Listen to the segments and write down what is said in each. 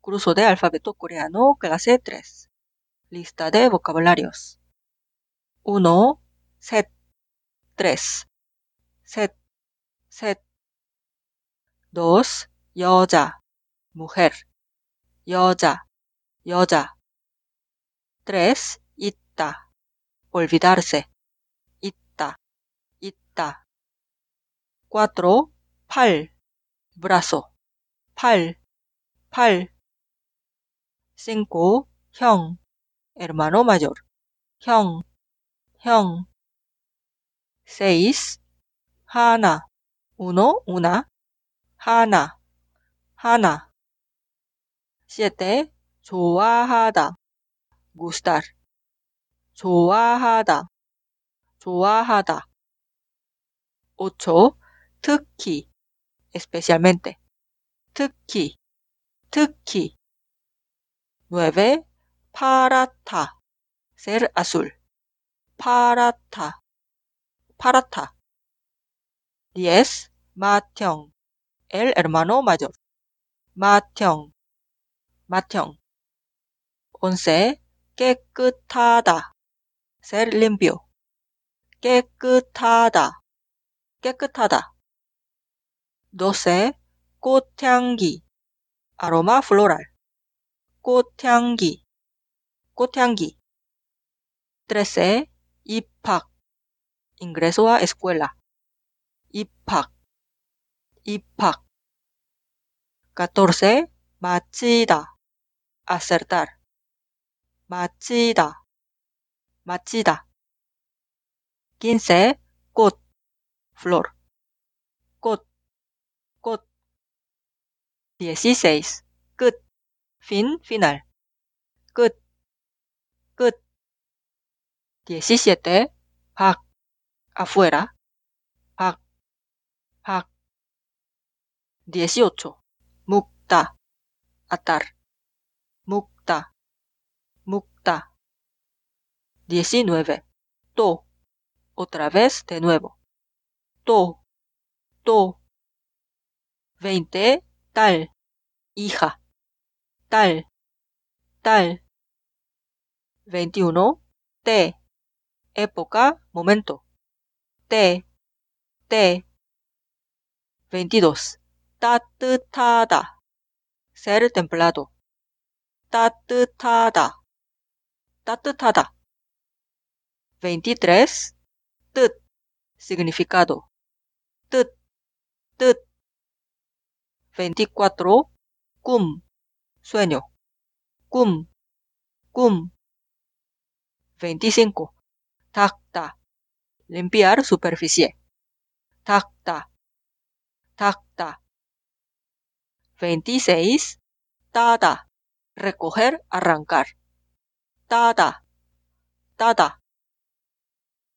Curso de alfabeto coreano, clase 3. Lista de vocabularios. 1, 셋, tres, 셋, 셋. 2, 여자, mujer, 여자, 여자. 3, 있다, olvidarse, 있다, 있다. 4, 팔, brazo, 팔, 팔. 5. 형, hermano mayor. 형, 형. 6. 하나, uno, una. 하나, 하나. 7. 좋아하다, gustar. 좋아하다, 좋아하다. 8. 특히, especialmente. 특히, 특히. nueve parata ser azul. parata. parata. diez Matión. el hermano mayor. Matión. Matión. once 깨끗하다. ser limpio. 깨끗하다. 깨끗하다. doce 꽃향기 aroma floral. 꽃향기, 꽃향기. 13. 입학, ingreso a escuela. 입학, 입학. 14. 마치다, acertar. 마치다, 마치다. 15. 꽃, flor. 꽃, 꽃. 16. 끝, fin, final, cut, cut. siete, hak, afuera, hak, hak. dieciocho, mukta, atar, mukta, mukta. diecinueve, to, otra vez de nuevo, to, to. veinte, tal, hija. tal, tal. 21. T. Época, momento. T, T. 22. 따뜻하다. Ser templado. 따뜻하다. 따뜻하다. 23. 뜻. Significado. 뜻, 뜻. 24. 꿈. sueño, cum, cum. 25. Tacta, limpiar superficie. Tacta, tacta. 26. Tada, recoger, arrancar. Tada, tada.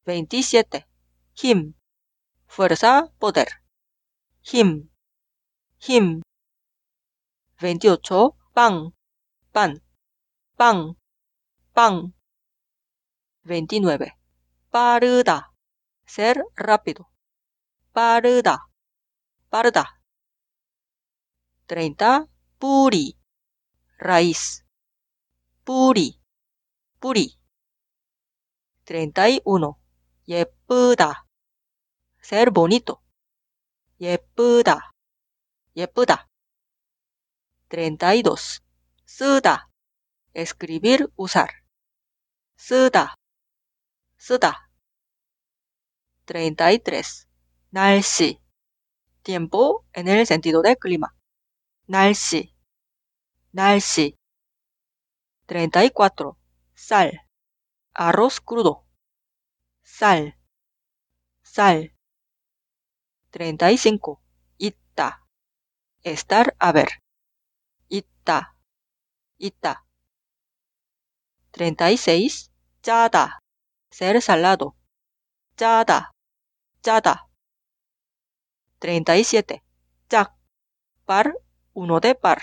27. Him, fuerza, poder. Him, him. 28 빵, pan, pan, pan. 29. 빠르다, ser rápido. 빠르다, 빠르다. 30. 뿌리, raíz. 뿌리, 뿌리. 31. 예쁘다, ser bonito. 예쁘다, 예쁘다. 32. 쓰다. escribir, usar. 쓰다. 쓰다. 33. 날씨. tiempo en el sentido de clima. 날씨. 날씨. 34. 쌀. arroz crudo. 쌀. 쌀. 35. 있다. estar a ver. 있다, 있다. 36. 짜다, ser salado. 짜다, 짜다. 37. 짝, par, uno de par.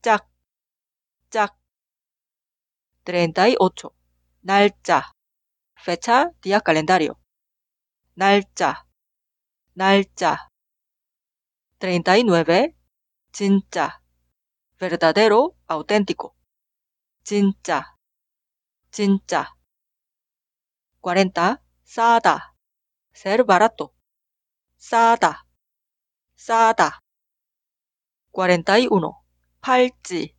짝, 짝. 38. 날짜, fecha, día calendario. 날짜, 날짜. 39. 진짜, verdadero, auténtico. 진짜, 진짜. 40. 싸다, ser barato. 싸다, 싸다. 41. 팔찌,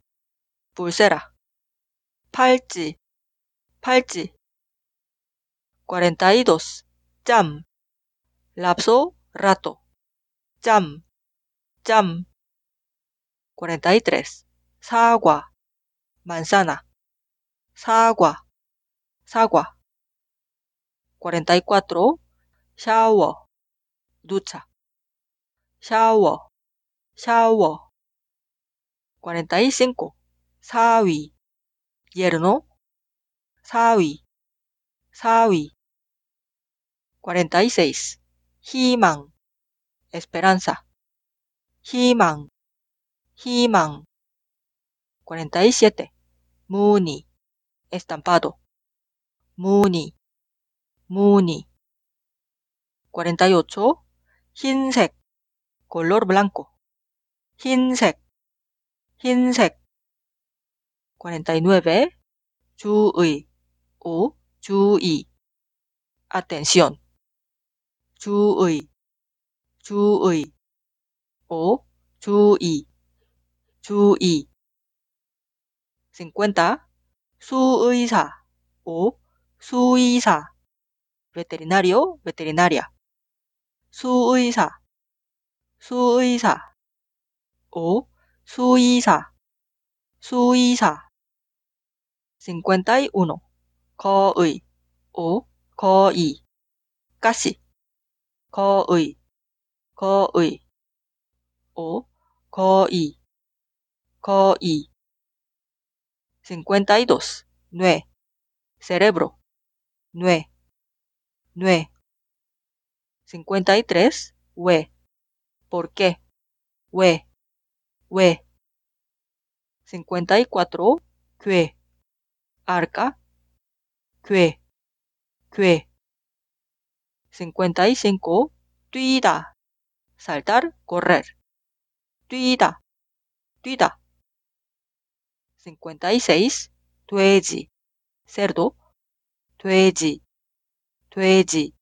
pulsera. 팔찌, 팔찌. 42. jam, lapso, rato. jam, jam. 43. 사과, manzana. 사과, 사과. 44. shower, ducha. shower, shower. 45. 사위, yerno. 사위, 사위. 46. 희망, esperanza. 희망, 희망. 47. 무늬, estampado. 무늬, 무늬. 48. 흰색, color blanco. 흰색, 흰색. 49. 주의, o 주의. atención. 주의, 주의. o 주의, 주의. 50. 수의사, o 수의사. veterinario, veterinaria. 수의사, 수의사. o 수의사, 수의사. 51. 거의, o 거의. casi. 거의, 거의. o 거의, Coi. 52. Nue. Cerebro. Nue. Nue. 53. We. ¿Por qué? We. We. 54. Que. Arca. Que. Que. 55. Tuida. Saltar, correr. Tuida. Tuida 56. 돼지, cerdo, 돼지, 돼지.